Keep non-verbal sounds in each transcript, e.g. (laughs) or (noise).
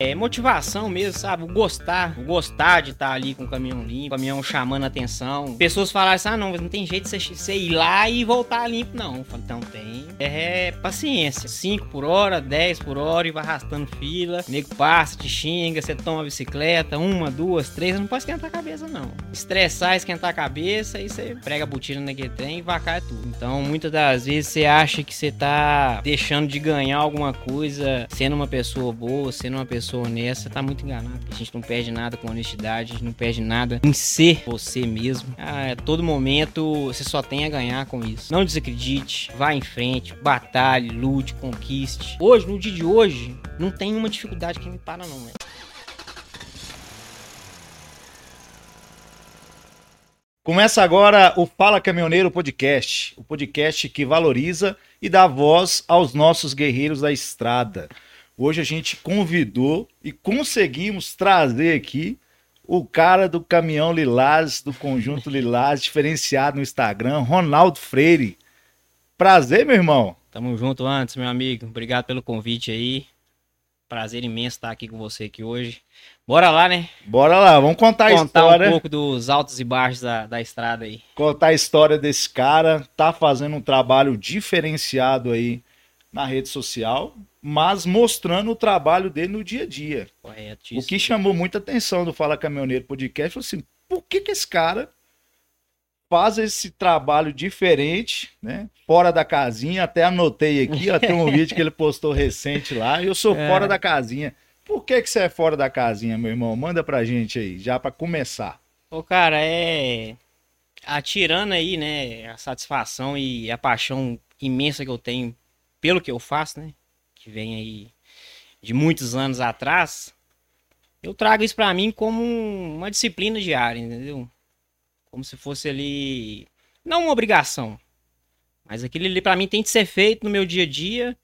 É motivação mesmo, sabe? O gostar, o gostar de estar ali com o caminhão limpo, o caminhão chamando atenção. Pessoas falaram assim: ah, não, não tem jeito de você, ir lá e voltar limpo, não. Eu falei, então tem. É, paciência. 5 por hora, 10 por hora e vai arrastando fila. O nego passa, te xinga, você toma a bicicleta, uma, duas, três, não pode esquentar a cabeça, não. Estressar, esquentar a cabeça, aí você prega a botina naquele trem e vacar tudo. Então, muitas das vezes você acha que você tá deixando de ganhar alguma coisa sendo uma pessoa boa, sendo uma pessoa pessoa honesta, tá muito enganado. A gente não perde nada com honestidade, a gente não perde nada em ser você mesmo. A todo momento você só tem a ganhar com isso. Não desacredite, vá em frente, batalhe, lute, conquiste. Hoje, no dia de hoje, não tem uma dificuldade que me para não, velho. Começa agora o Fala Caminhoneiro Podcast, o podcast que valoriza e dá voz aos nossos guerreiros da estrada. Hoje a gente convidou e conseguimos trazer aqui o cara do caminhão Lilás, do conjunto Lilás, diferenciado no Instagram, Ronaldo Freire. Prazer, meu irmão. Tamo junto antes, meu amigo. Obrigado pelo convite aí. Prazer imenso estar aqui com você aqui hoje. Bora lá, né? Bora lá, vamos contar, contar a história. um pouco dos altos e baixos da, da estrada aí. Contar a história desse cara, tá fazendo um trabalho diferenciado aí na rede social, mas mostrando o trabalho dele no dia a dia. O que chamou muita atenção do Fala Caminhoneiro Podcast foi assim: por que, que esse cara faz esse trabalho diferente, né? Fora da casinha, até anotei aqui, ó, tem um (laughs) vídeo que ele postou recente lá, eu sou é. fora da casinha. Por que, que você é fora da casinha, meu irmão? Manda pra gente aí, já para começar. Ô, cara, é. Atirando aí, né, a satisfação e a paixão imensa que eu tenho pelo que eu faço, né? Que vem aí de muitos anos atrás. Eu trago isso para mim como uma disciplina diária, entendeu? Como se fosse ali não uma obrigação, mas aquilo ali para mim tem que ser feito no meu dia a dia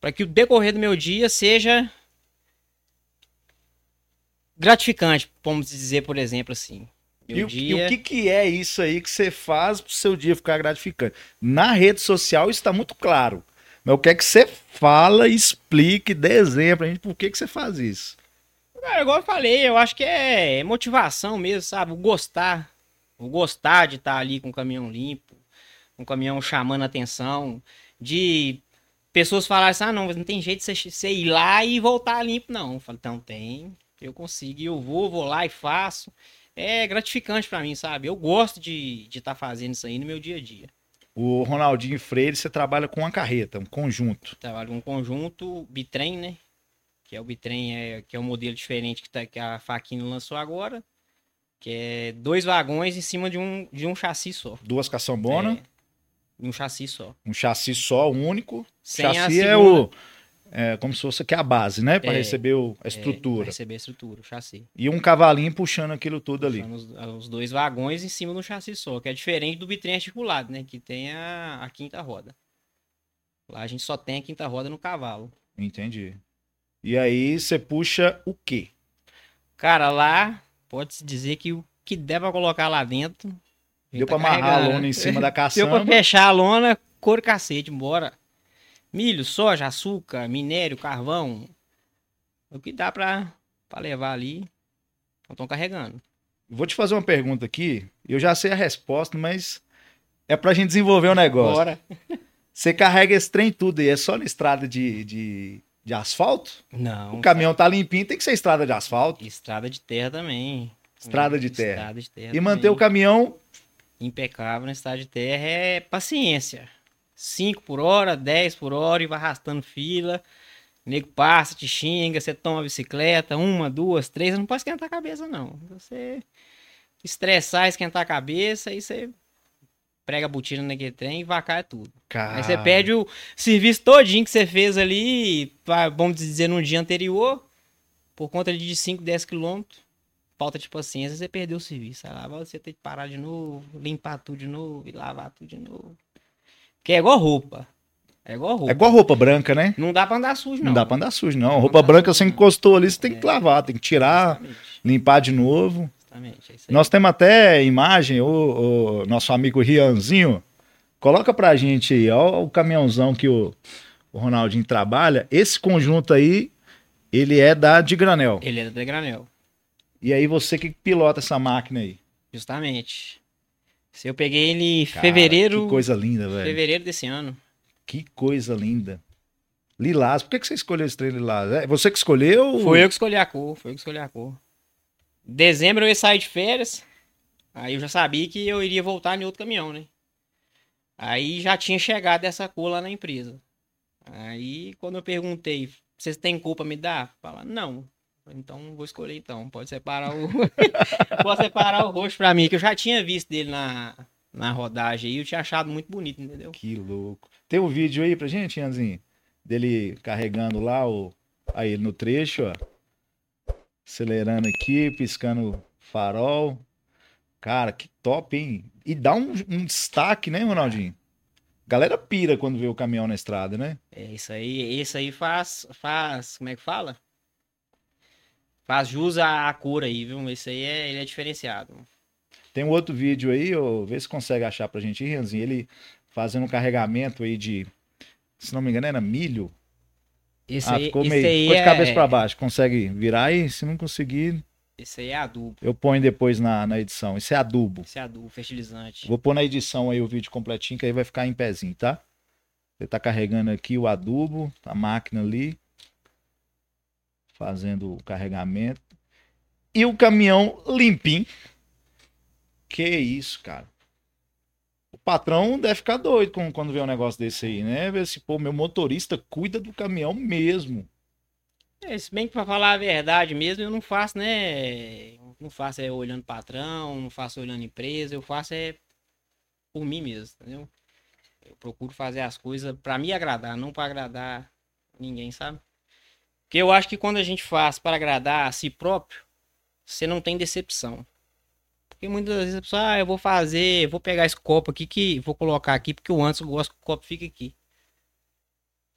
para que o decorrer do meu dia seja gratificante, vamos dizer, por exemplo, assim. E, dia... e, o que, que é isso aí que você faz para o seu dia ficar gratificante? Na rede social está muito claro. Mas eu quero que você fala, explique, dê exemplo a gente por que, que você faz isso. Cara, igual eu falei, eu acho que é motivação mesmo, sabe? O gostar. O gostar de estar ali com o caminhão limpo, o caminhão chamando atenção, de pessoas falarem assim, ah, não, não tem jeito de você ir lá e voltar limpo, não. Eu falo, então tem, eu consigo, eu vou, vou lá e faço. É gratificante para mim, sabe? Eu gosto de estar de tá fazendo isso aí no meu dia a dia. O Ronaldinho Freire, você trabalha com uma carreta, um conjunto. Trabalho com um conjunto, bitrem, né? Que é o bitrem, é, que é um modelo diferente que, tá, que a Faquino lançou agora. Que é dois vagões em cima de um, de um chassi só. Duas caçambonas. É, um chassi só. Um chassi só, único. Sem chassi é o é, como se fosse aqui a base, né? Para é, receber o, a estrutura. É, receber a estrutura, o chassi. E um cavalinho puxando aquilo tudo puxando ali. Os, os, dois vagões em cima do chassi só, que é diferente do bitrem articulado, né? Que tem a, a quinta roda. Lá a gente só tem a quinta roda no cavalo. Entendi. E aí você puxa o quê? Cara, lá pode-se dizer que o que der pra colocar lá dentro. Deu tá pra amarrar a lona em cima da caçamba. (laughs) Deu pra fechar a lona, cor cacete, bora. Milho, soja, açúcar, minério, carvão. O que dá pra, pra levar ali. Estão carregando. Vou te fazer uma pergunta aqui. Eu já sei a resposta, mas é pra gente desenvolver o um negócio. Bora. Você carrega esse trem tudo e é só na estrada de, de, de asfalto? Não. O caminhão tá limpinho, tem que ser estrada de asfalto. Estrada de terra também. Estrada de terra. Estrada de terra. E também. manter o caminhão impecável na estrada de terra é paciência. 5 por hora, 10 por hora e vai arrastando fila. O nego passa, te xinga, você toma a bicicleta, uma, duas, três, não pode esquentar a cabeça, não. Você estressar, esquentar a cabeça, aí você prega a botina naquele trem e vacar é tudo. Cara... Aí você perde o serviço todinho que você fez ali, vamos dizer, no dia anterior, por conta de 5, 10 quilômetros, falta de paciência, você perdeu o serviço. Aí lá você tem que parar de novo, limpar tudo de novo e lavar tudo de novo. Que é igual roupa. É igual roupa. É igual roupa branca, né? Não dá pra andar sujo, não. Não dá pra andar sujo, não. não roupa branca, você encostou ali, você tem que é. lavar, tem que tirar, Exatamente. limpar de novo. Exatamente. É Nós temos até imagem, o, o, nosso amigo Rianzinho. Coloca pra gente aí, ó, o caminhãozão que o, o Ronaldinho trabalha. Esse conjunto aí Ele é da de granel. Ele é da de granel. E aí você que pilota essa máquina aí? Justamente. Se eu peguei ele em fevereiro. Que coisa linda, velho. Fevereiro desse ano. Que coisa linda. Lilás. Por que, que você escolheu esse trem lilás? É você que escolheu? Foi eu que escolhi a cor. Foi eu que escolhi a cor. Dezembro eu ia sair de férias. Aí eu já sabia que eu iria voltar em outro caminhão, né? Aí já tinha chegado essa cor lá na empresa. Aí quando eu perguntei, vocês têm cor pra me dar? Fala, não. Então vou escolher então. Pode separar o. (laughs) Pode separar o roxo pra mim, que eu já tinha visto dele na, na rodagem aí, eu tinha achado muito bonito, entendeu? Que louco. Tem um vídeo aí pra gente, Ianzinho? Dele carregando lá o. Aí no trecho, ó. Acelerando aqui, piscando farol. Cara, que top, hein? E dá um, um destaque, né, Ronaldinho? Galera pira quando vê o caminhão na estrada, né? É, isso aí, isso aí faz, faz, como é que fala? Faz jus à cor aí, viu? Esse aí é, ele é diferenciado. Tem um outro vídeo aí, ó, vê se consegue achar pra gente, Renzinho. Ele fazendo um carregamento aí de, se não me engano, era milho. Esse ah, aí, ficou meio, ficou de cabeça é... para baixo. Consegue virar aí? Se não conseguir, esse aí é adubo. Eu ponho depois na, na edição. Isso é adubo. Isso é adubo, fertilizante. Vou pôr na edição aí o vídeo completinho, que aí vai ficar em pezinho, tá? Ele tá carregando aqui o adubo, a máquina ali. Fazendo o carregamento. E o caminhão limpinho. Que isso, cara. O patrão deve ficar doido quando vê um negócio desse aí, né? Ver se, pô, meu motorista cuida do caminhão mesmo. É, se bem que pra falar a verdade mesmo, eu não faço, né? Não faço é olhando patrão, não faço olhando empresa, eu faço é por mim mesmo, entendeu? Eu procuro fazer as coisas para me agradar, não para agradar ninguém, sabe? Porque eu acho que quando a gente faz para agradar a si próprio, você não tem decepção. Porque muitas vezes a pessoa, ah, eu vou fazer, vou pegar esse copo aqui que vou colocar aqui porque o antes eu gosto que o copo fique aqui.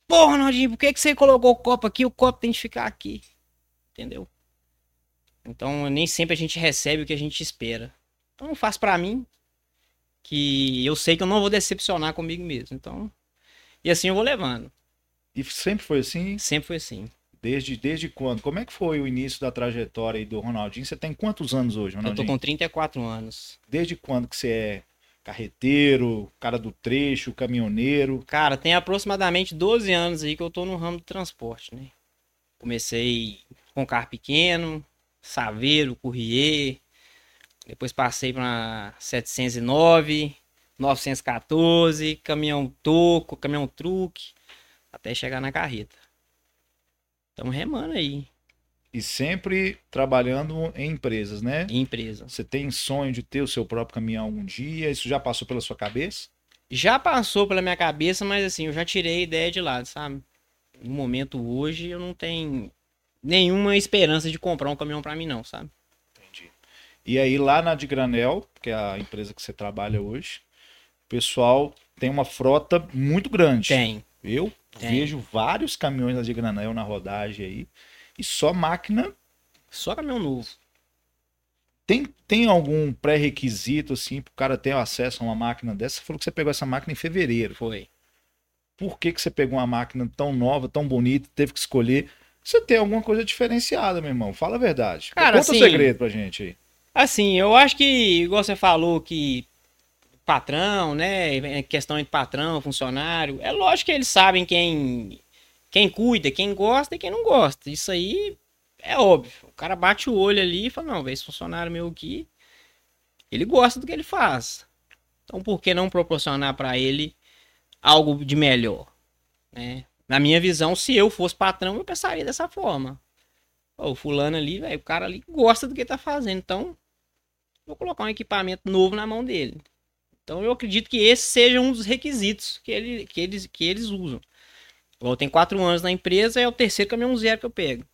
Pô, Ronaldinho, por que, que você colocou o copo aqui? O copo tem que ficar aqui. Entendeu? Então, nem sempre a gente recebe o que a gente espera. Então, faz para mim que eu sei que eu não vou decepcionar comigo mesmo. Então, e assim eu vou levando. E sempre foi assim? Sempre foi assim. Desde, desde quando? Como é que foi o início da trajetória do Ronaldinho? Você tem quantos anos hoje, Ronaldinho? Eu tô com 34 anos. Desde quando que você é carreteiro, cara do trecho, caminhoneiro? Cara, tem aproximadamente 12 anos aí que eu tô no ramo do transporte, né? Comecei com carro pequeno, Saveiro, Courrier, depois passei para 709, 914, caminhão toco, caminhão truque, até chegar na carreta. Estamos remando aí. E sempre trabalhando em empresas, né? Em empresa. Você tem sonho de ter o seu próprio caminhão algum dia? Isso já passou pela sua cabeça? Já passou pela minha cabeça, mas assim, eu já tirei a ideia de lado, sabe? No momento hoje, eu não tenho nenhuma esperança de comprar um caminhão para mim, não, sabe? Entendi. E aí, lá na de Granel, que é a empresa que você trabalha hoje, o pessoal tem uma frota muito grande. Tem. Eu tem. vejo vários caminhões da de Granel na rodagem aí. E só máquina. Só caminhão novo. Tem, tem algum pré-requisito, assim, para o cara ter acesso a uma máquina dessa? Você falou que você pegou essa máquina em fevereiro. Foi. Por que, que você pegou uma máquina tão nova, tão bonita, teve que escolher? Você tem alguma coisa diferenciada, meu irmão. Fala a verdade. Cara, Conta o assim, um segredo pra gente aí. Assim, eu acho que, igual você falou, que patrão, né? Questão entre patrão, funcionário. É lógico que eles sabem quem quem cuida, quem gosta e quem não gosta. Isso aí é óbvio. O cara bate o olho ali e fala: não, esse funcionário meu aqui, ele gosta do que ele faz. Então por que não proporcionar para ele algo de melhor? Né? Na minha visão, se eu fosse patrão, eu pensaria dessa forma. o fulano ali, o cara ali gosta do que tá fazendo. Então, vou colocar um equipamento novo na mão dele. Então eu acredito que esse seja um dos requisitos que, ele, que, eles, que eles usam. Eu tenho quatro anos na empresa, é o terceiro caminhão zero que eu pego.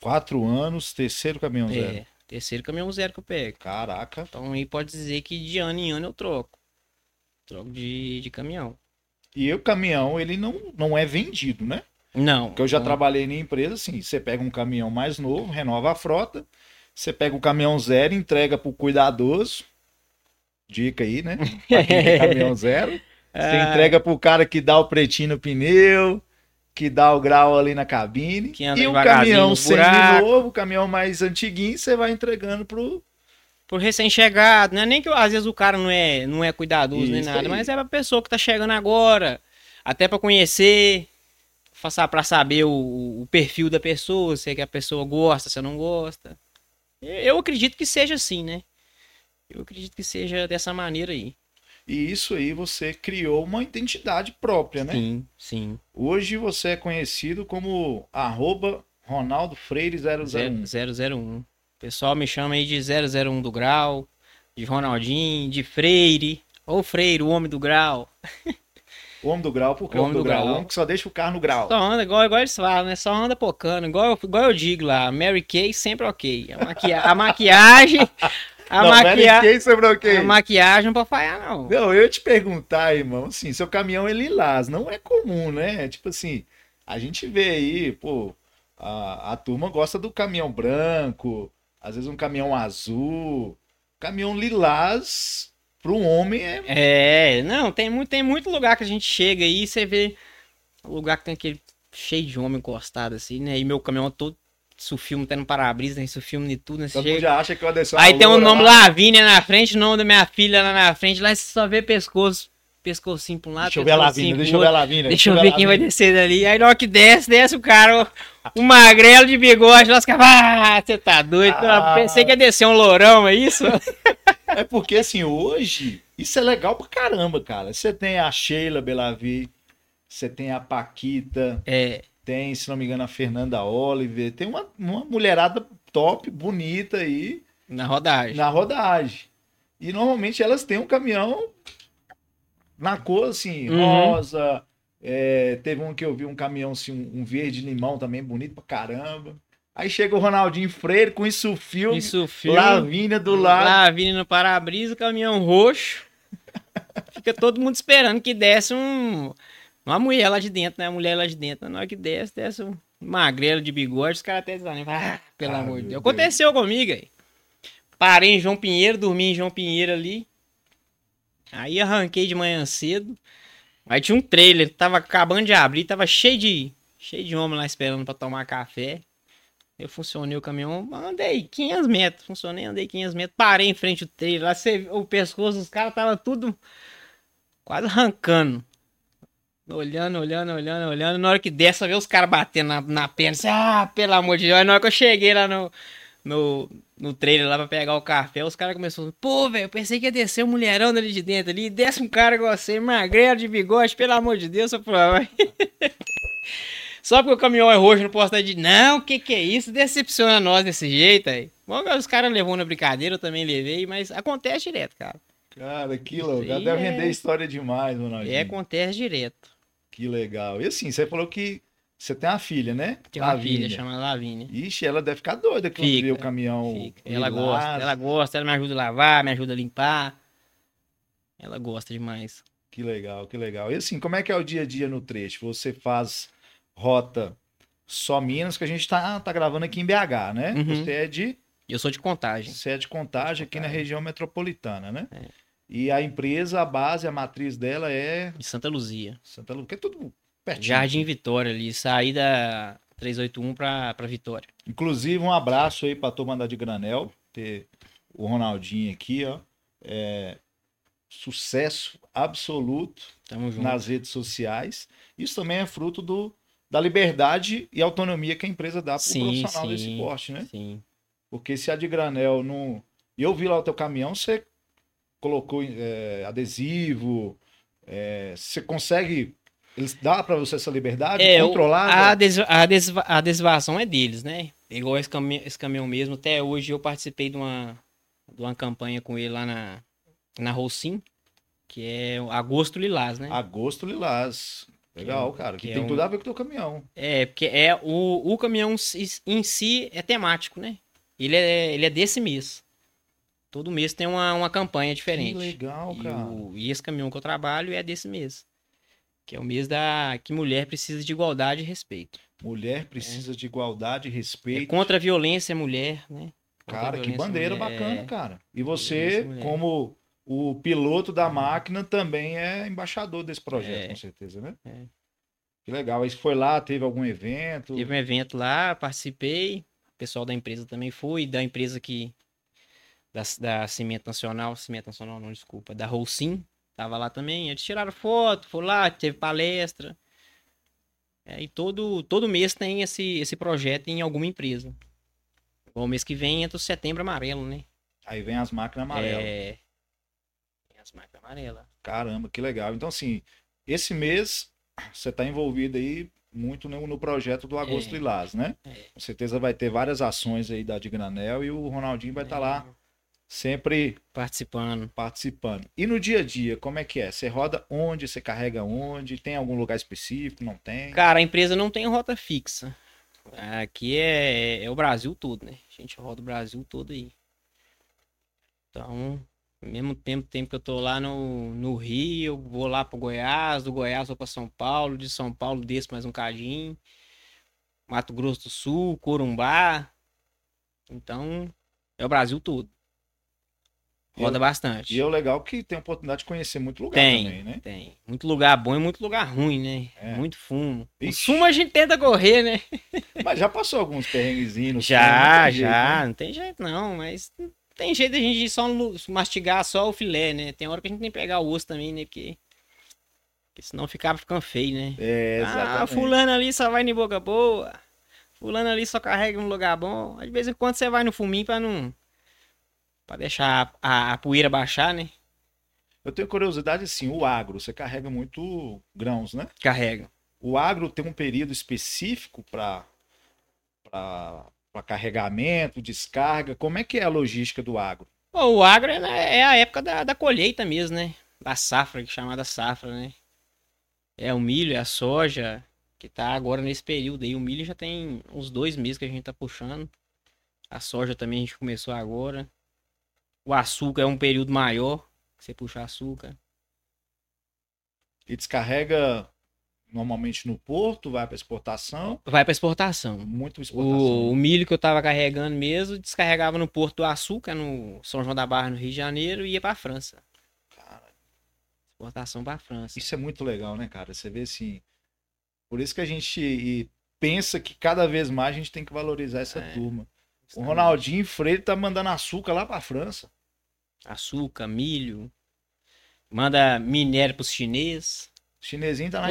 Quatro anos, terceiro caminhão zero. É, terceiro caminhão zero que eu pego. Caraca. Então aí pode dizer que de ano em ano eu troco. Troco de, de caminhão. E o caminhão, ele não, não é vendido, né? Não. Porque eu já não. trabalhei em empresa, assim, você pega um caminhão mais novo, renova a frota, você pega o caminhão zero, entrega pro cuidadoso. Dica aí, né? Pra quem tem caminhão (laughs) zero. Você é. entrega pro cara que dá o pretinho no pneu, que dá o grau ali na cabine. e o caminhão semi-novo, o caminhão mais antiguinho, você vai entregando pro. Por recém-chegado, né? Nem que às vezes o cara não é, não é cuidadoso Isso nem nada, aí. mas é pra pessoa que tá chegando agora, até para conhecer, passar para saber o, o, perfil da pessoa, se é que a pessoa gosta, se não gosta. Eu acredito que seja assim, né? Eu acredito que seja dessa maneira aí. E isso aí você criou uma identidade própria, né? Sim, sim. Hoje você é conhecido como arroba Ronaldo Freire 001. 001. O pessoal me chama aí de 001 do Grau, de Ronaldinho, de Freire. Ou Freire, o homem do Grau. O homem do grau, por que o homem do, do grau? grau? O homem que só deixa o carro no grau. Só anda, igual, igual eles falam, né? Só anda pocando. Igual, igual eu digo lá, Mary Kay sempre ok. A, maquia a maquiagem (laughs) a, não, maquia... sobre okay. a maquiagem não pode falhar, não. Não, eu ia te perguntar, irmão, assim, seu caminhão é lilás, não é comum, né? Tipo assim, a gente vê aí, pô, a, a turma gosta do caminhão branco, às vezes um caminhão azul, caminhão lilás para um homem é... É, não, tem muito, tem muito lugar que a gente chega aí, você vê lugar que tem aquele cheio de homem encostado assim, né? E meu caminhão todo isso filme tá no para-brisa, isso filme de tudo? Todo chega... já acha que o Aí tem o um nome lá. Lavínia na frente, o nome da minha filha lá na frente, lá você só vê pescoço, pescocinho pra um lado, Deixa eu ver a Lavínia, deixa eu ver a Lavínia. Deixa, eu ver, quem vai descer dali. Aí na hora que desce, desce o cara, o, o magrelo de bigode, caras, ah, você tá doido? Ah. Pensei que ia descer um lourão, é isso? é porque assim, hoje, isso é legal pra caramba, cara. Você tem a Sheila Belavi, você tem a Paquita. É tem, se não me engano, a Fernanda Oliver, tem uma, uma mulherada top, bonita aí. Na rodagem. Na rodagem. E normalmente elas têm um caminhão na cor assim, uhum. rosa. É, teve um que eu vi um caminhão assim, um, verde limão também, bonito pra caramba. Aí chega o Ronaldinho Freire com isso filme. Isso filme. Lavínia do lado. Lavínia no para-brisa, caminhão roxo. (laughs) Fica todo mundo esperando que desse um uma mulher lá de dentro, né? A mulher lá de dentro. Na hora que desce, desce um magrelo de bigode, os caras até dizem, ah, pelo ah, amor de Deus. Aconteceu comigo aí. Parei em João Pinheiro, dormi em João Pinheiro ali. Aí arranquei de manhã cedo. Aí tinha um trailer, tava acabando de abrir, tava cheio de cheio de homem lá esperando para tomar café. Eu funcionei o caminhão, andei 500 metros, funcionei, andei 500 metros, parei em frente do trailer, lá você, o pescoço dos caras tava tudo quase arrancando. Olhando, olhando, olhando, olhando. Na hora que desce, só vê os caras batendo na, na perna. Assim, ah, pelo amor de Deus. Aí na hora que eu cheguei lá no, no, no trailer lá pra pegar o café, os caras começaram. Pô, velho, eu pensei que ia descer um mulherão dali de dentro ali. Desce um cara igual você, magrelo de bigode, pelo amor de Deus, só prova. (laughs) Só porque o caminhão é roxo, não posso estar de. Não, o que, que é isso? Decepciona nós desse jeito aí. Bom, os caras levou na brincadeira, eu também levei, mas acontece direto, cara. Cara, que louco. Deve é... render história demais, Ronaldinho. É, acontece direto. Que legal. E assim, você falou que você tem uma filha, né? Tem uma Lavínia. filha, chama Lavínia. Ixi, ela deve ficar doida quando fica, vê o caminhão. Fica. Ela gosta, ela gosta, ela me ajuda a lavar, me ajuda a limpar. Ela gosta demais. Que legal, que legal. E assim, como é que é o dia a dia no trecho? Você faz rota só Minas, que a gente tá, tá gravando aqui em BH, né? Uhum. Você é de. Eu sou de contagem. Você é de contagem aqui na região metropolitana, né? É. E a empresa, a base, a matriz dela é. Santa Luzia. Santa Luzia, que é tudo pertinho. Jardim Vitória ali, saída 381 para Vitória. Inclusive, um abraço aí para turma da de Granel, ter o Ronaldinho aqui, ó. É, sucesso absoluto nas redes sociais. Isso também é fruto do, da liberdade e autonomia que a empresa dá para o profissional sim, desse porte, né? Sim. Porque se a de Granel não. Eu vi lá o teu caminhão, você colocou é, adesivo, é, você consegue. Eles dá para você essa liberdade é, controlada? A, adesiva, a, adesiva, a adesivação é deles, né? Igual esse caminhão, esse caminhão mesmo. Até hoje eu participei de uma, de uma campanha com ele lá na, na Rocim, que é Agosto Lilás, né? Agosto Lilás. Legal, que é, cara. Que, que tem é tudo um... a ver com o teu caminhão. É, porque é o, o caminhão em si é temático, né? Ele é, ele é desse mês. Todo mês tem uma, uma campanha diferente. Que legal, e cara. O, e esse caminhão que eu trabalho é desse mês. Que é o mês da que mulher precisa de igualdade e respeito. Mulher precisa é. de igualdade e respeito. É contra a violência mulher, né? cara, que bandeira mulher, bacana, é... cara. E você, como o piloto da máquina, também é embaixador desse projeto, é. com certeza, né? É. Que legal. Aí foi lá, teve algum evento? Teve um evento lá, participei. O pessoal da empresa também foi, da empresa que. Da, da Cimento Nacional, Cimento Nacional, não, desculpa, da Rolsim, tava lá também. Eles tiraram foto, foi lá, teve palestra. É, e todo, todo mês tem esse, esse projeto em alguma empresa. O mês que vem entra o setembro amarelo, né? Aí vem as máquinas amarelas. É. Vem as máquinas amarelas. Caramba, que legal. Então, assim, esse mês você está envolvido aí muito no, no projeto do Agosto é. Lilás, né? É. Com certeza vai ter várias ações aí da Digranel e o Ronaldinho vai estar tá lá é. Sempre participando. Participando. E no dia a dia, como é que é? Você roda onde? Você carrega onde? Tem algum lugar específico? Não tem? Cara, a empresa não tem rota fixa. Aqui é, é o Brasil todo, né? A gente roda o Brasil todo aí. Então, mesmo tempo, tempo que eu tô lá no, no Rio, vou lá pro Goiás, do Goiás vou pra São Paulo, de São Paulo desço mais um cadinho. Mato Grosso do Sul, Corumbá. Então, é o Brasil todo. Roda eu, bastante. E é o legal que tem a oportunidade de conhecer muito lugar tem, também, né? Tem. Muito lugar bom e muito lugar ruim, né? É. Muito fumo. Ixi. O fumo a gente tenta correr, né? (laughs) Mas já passou alguns perrenguezinhos? Já, já. Jeito, né? Não tem jeito não, mas tem jeito de a gente só mastigar só o filé, né? Tem hora que a gente tem que pegar o osso também, né? Porque, porque senão ficava ficando feio, né? É, ah, exatamente. Ah, fulano ali só vai em boca boa. Fulano ali só carrega num lugar bom. Às vezes em quando você vai no fuminho pra não para deixar a, a, poeira baixar, né? Eu tenho curiosidade assim, o agro, você carrega muito grãos, né? Carrega. O agro tem um período específico para para carregamento, descarga. Como é que é a logística do agro? o agro é, é, a época da, da colheita mesmo, né? Da safra, que é chamada safra, né? É o milho, é a soja, que tá agora nesse período aí. O milho já tem uns dois meses que a gente tá puxando. A soja também a gente começou agora. O açúcar é um período maior, que você puxa açúcar. E descarrega normalmente no porto, vai para exportação? Vai para exportação. Muito exportação. O, o, milho que eu tava carregando mesmo, descarregava no porto do açúcar, no São João da Barra, no Rio de Janeiro, e ia para França. Cara, exportação para França. Isso é muito legal, né, cara? Você vê assim, por isso que a gente pensa que cada vez mais a gente tem que valorizar essa é, turma. O Ronaldinho Freire tá mandando açúcar lá para França açúcar, milho. Manda minério pros chineses. Chinesinho tá lá.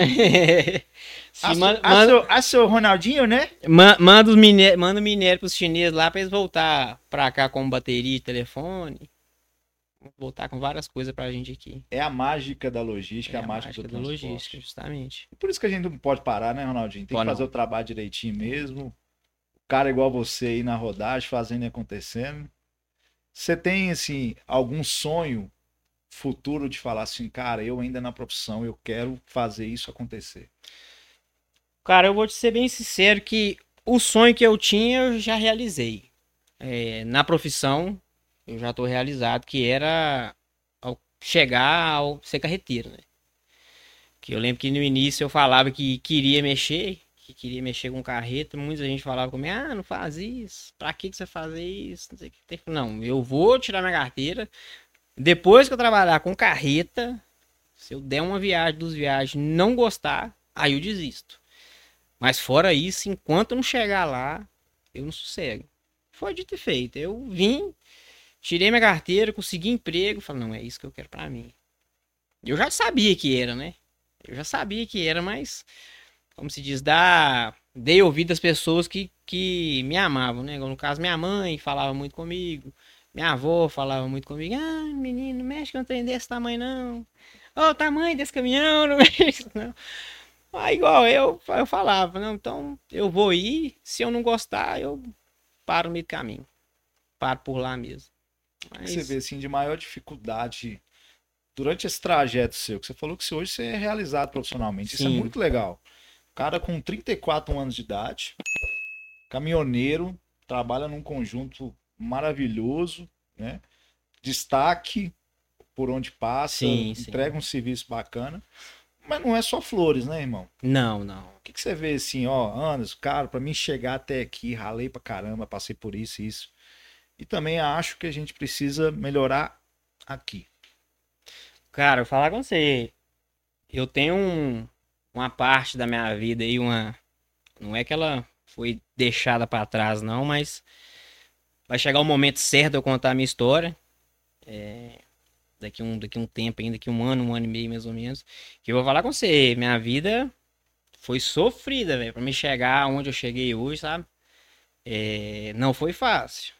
a, (laughs) manda, a, seu, a seu Ronaldinho, né? Man, manda, os minério, manda minério pros chineses lá pra eles voltar pra cá com bateria de telefone. Voltar com várias coisas pra gente aqui. É a mágica da logística, é a, a mágica, mágica da logística, justamente. Por isso que a gente não pode parar, né, Ronaldinho? Tem pode que fazer não. o trabalho direitinho mesmo. O cara igual você aí na rodagem, fazendo e acontecendo. Você tem, assim, algum sonho futuro de falar assim, cara, eu ainda na profissão, eu quero fazer isso acontecer? Cara, eu vou te ser bem sincero que o sonho que eu tinha, eu já realizei. É, na profissão, eu já estou realizado, que era ao chegar ao ser carreteiro, né? Que eu lembro que no início eu falava que queria mexer, que queria mexer com carreta, muita gente falava comigo, ah, não faz isso, pra que, que você fazer isso? Não, sei que. não, eu vou tirar minha carteira. Depois que eu trabalhar com carreta, se eu der uma viagem, duas viagens, não gostar, aí eu desisto. Mas fora isso, enquanto eu não chegar lá, eu não sossego. Foi dito e feito. Eu vim, tirei minha carteira, consegui emprego, falei, não, é isso que eu quero para mim. Eu já sabia que era, né? Eu já sabia que era, mas como se diz, dar. Dei ouvido às pessoas que, que me amavam, né? No caso, minha mãe falava muito comigo. Minha avó falava muito comigo. Ah, menino, não mexe com um trem desse tamanho, não. Ô, oh, tamanho desse caminhão, não (laughs) mexe, não. Aí, igual eu, eu falava, não, então eu vou ir. Se eu não gostar, eu paro no meio do caminho. Paro por lá mesmo. Mas... Você vê, assim, de maior dificuldade durante esse trajeto seu, que você falou que hoje você é realizado profissionalmente. Sim. Isso é muito legal. Cara com 34 anos de idade, caminhoneiro, trabalha num conjunto maravilhoso, né? Destaque por onde passa, sim, entrega sim. um serviço bacana. Mas não é só flores, né, irmão? Não, não. O que, que você vê assim, ó, Anderson, cara, para mim chegar até aqui, ralei pra caramba, passei por isso e isso. E também acho que a gente precisa melhorar aqui. Cara, eu falar com você, eu tenho um, uma parte da minha vida aí, uma. Não é que ela foi deixada para trás, não, mas vai chegar o momento certo de eu contar a minha história. É, daqui um, daqui um tempo ainda, daqui um ano, um ano e meio mais ou menos. Que eu vou falar com você, minha vida foi sofrida, velho, pra me chegar onde eu cheguei hoje, sabe? É, não foi fácil.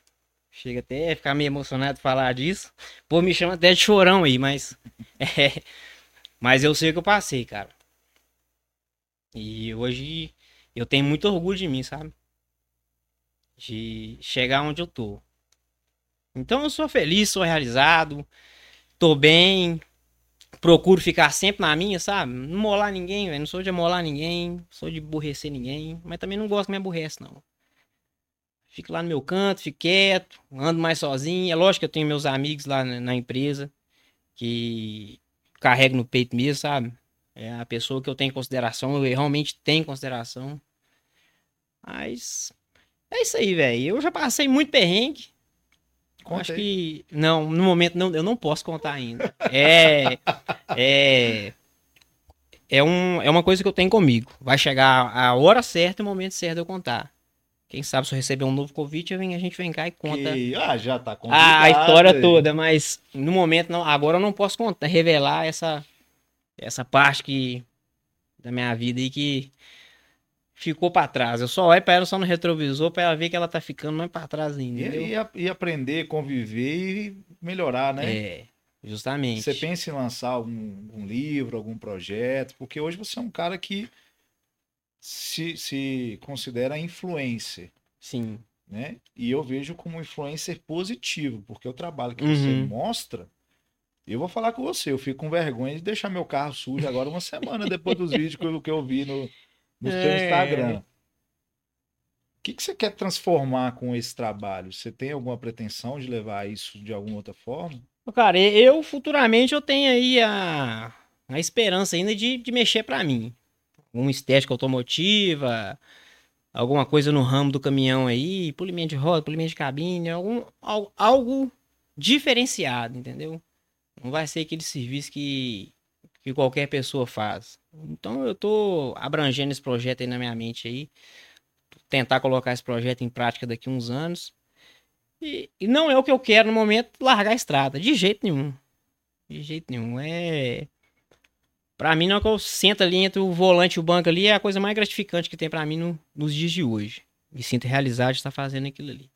Chega até a ficar meio emocionado de falar disso. Pô, me chama até de chorão aí, mas. (laughs) É, mas eu sei o que eu passei, cara. E hoje eu tenho muito orgulho de mim, sabe? De chegar onde eu tô. Então eu sou feliz, sou realizado, tô bem, procuro ficar sempre na minha, sabe? Não molar ninguém, velho. Não sou de molar ninguém, sou de aborrecer ninguém, mas também não gosto que me aborrece, não. Fico lá no meu canto, fico quieto, ando mais sozinho. É lógico que eu tenho meus amigos lá na, empresa que carrego no peito mesmo, sabe? É a pessoa que eu tenho em consideração, eu realmente tenho consideração. Mas é isso aí, velho. Eu já passei muito perrengue. Contei. Acho que. Não, no momento não, eu não posso contar ainda. É. é. É, um, é uma coisa que eu tenho comigo. Vai chegar a hora certa e o momento certo de eu contar. Quem sabe se eu receber um novo convite, a gente vem cá e conta. Que... Ah, já tá a, a história toda, mas no momento, não, agora eu não posso contar, revelar essa, essa parte que, da minha vida e que ficou para trás. Eu só olho para ela só no retrovisor para ela ver que ela tá ficando mais para trás ainda. E, e, e, aprender, conviver e melhorar, né? É, justamente. Você pensa em lançar um, um livro, algum projeto, porque hoje você é um cara que se, se considera influencer. Sim. Né? E eu vejo como influencer positivo, porque o trabalho que uhum. você mostra eu vou falar com você, eu fico com vergonha de deixar meu carro sujo agora uma semana depois dos vídeos que eu, que eu vi no, no é. seu Instagram. O que, que você quer transformar com esse trabalho? Você tem alguma pretensão de levar isso de alguma outra forma? Cara, eu futuramente eu tenho aí a, a esperança ainda de, de mexer para mim. Uma estética automotiva, alguma coisa no ramo do caminhão aí, polimento de roda, polimento de cabine, algum, algo, algo diferenciado, entendeu? Não vai ser aquele serviço que, que qualquer pessoa faz. Então eu tô abrangendo esse projeto aí na minha mente aí. Tentar colocar esse projeto em prática daqui uns anos. E, e não é o que eu quero no momento largar a estrada. De jeito nenhum. De jeito nenhum. É. Pra mim, não é que eu sento ali entre o volante e o banco ali, é a coisa mais gratificante que tem para mim no, nos dias de hoje. Me sinto realizado de estar fazendo aquilo ali.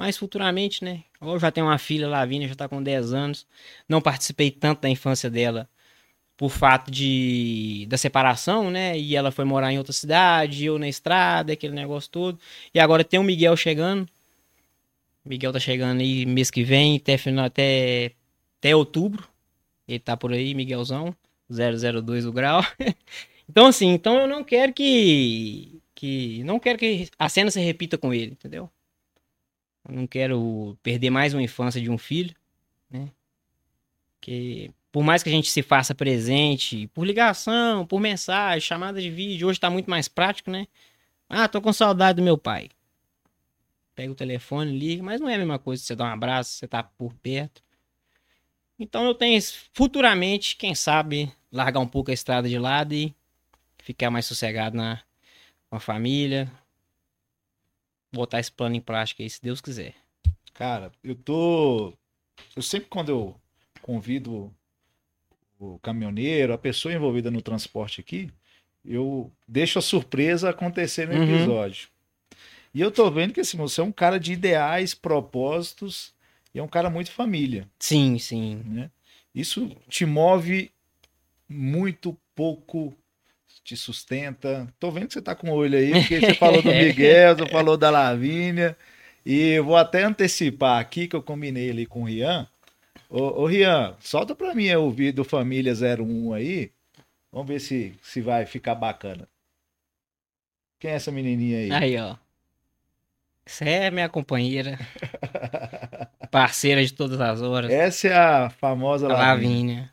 Mas futuramente, né? Eu já tenho uma filha, Lavínia, já tá com 10 anos. Não participei tanto da infância dela por fato de da separação, né? E ela foi morar em outra cidade, eu na estrada, aquele negócio todo. E agora tem o Miguel chegando. Miguel tá chegando aí mês que vem, até final até até outubro. Ele tá por aí, Miguelzão, 002 o grau. (laughs) então assim, então eu não quero que que não quero que a cena se repita com ele, entendeu? Não quero perder mais uma infância de um filho, né? Que por mais que a gente se faça presente por ligação, por mensagem, chamada de vídeo, hoje tá muito mais prático, né? Ah, tô com saudade do meu pai. Pega o telefone, liga, mas não é a mesma coisa você dar um abraço, você tá por perto. Então eu tenho futuramente, quem sabe, largar um pouco a estrada de lado e ficar mais sossegado na com a família. Botar esse plano em prática aí, se Deus quiser. Cara, eu tô. Eu sempre quando eu convido o caminhoneiro, a pessoa envolvida no transporte aqui, eu deixo a surpresa acontecer no uhum. episódio. E eu tô vendo que assim, você é um cara de ideais, propósitos e é um cara muito família. Sim, sim. Né? Isso te move muito pouco, te sustenta. Tô vendo que você tá com o olho aí, porque você (laughs) falou do Miguel, você falou da Lavínia. E eu vou até antecipar aqui que eu combinei ali com o Rian Ô, ô Rian, solta pra mim o vídeo do Família 01 aí. Vamos ver se, se vai ficar bacana. Quem é essa menininha aí? Aí, ó. Você é minha companheira. (laughs) parceira de todas as horas. Essa é a famosa a Lavínia.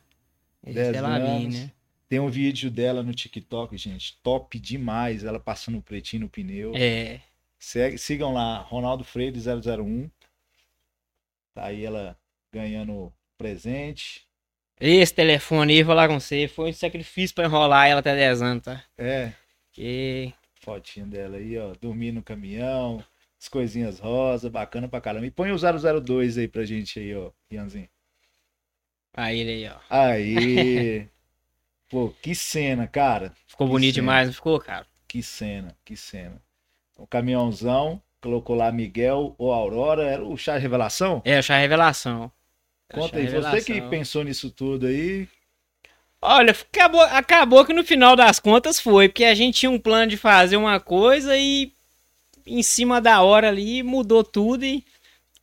Lavínia. Essa é Lavínia. Tem um vídeo dela no TikTok, gente. Top demais. Ela passando pretinho no pneu. É. Segue, sigam lá, Ronaldo Freire 001. Tá aí ela ganhando presente. Esse telefone aí, vou lá com você, foi um sacrifício pra enrolar ela até 10 anos, tá? É. Que... Fotinha dela aí, ó. Dormir no caminhão, as coisinhas rosa, bacana pra caramba. E põe o 002 aí pra gente aí, ó, Ianzinho. Aí ele aí, ó. Aí. (laughs) Pô, que cena, cara. Ficou que bonito cena. demais, não ficou, cara? Que cena, que cena. O caminhãozão, colocou lá Miguel ou Aurora, era o chá revelação? É, o chá revelação. Conta aí, você que pensou nisso tudo aí. Olha, acabou, acabou que no final das contas foi, porque a gente tinha um plano de fazer uma coisa e em cima da hora ali mudou tudo e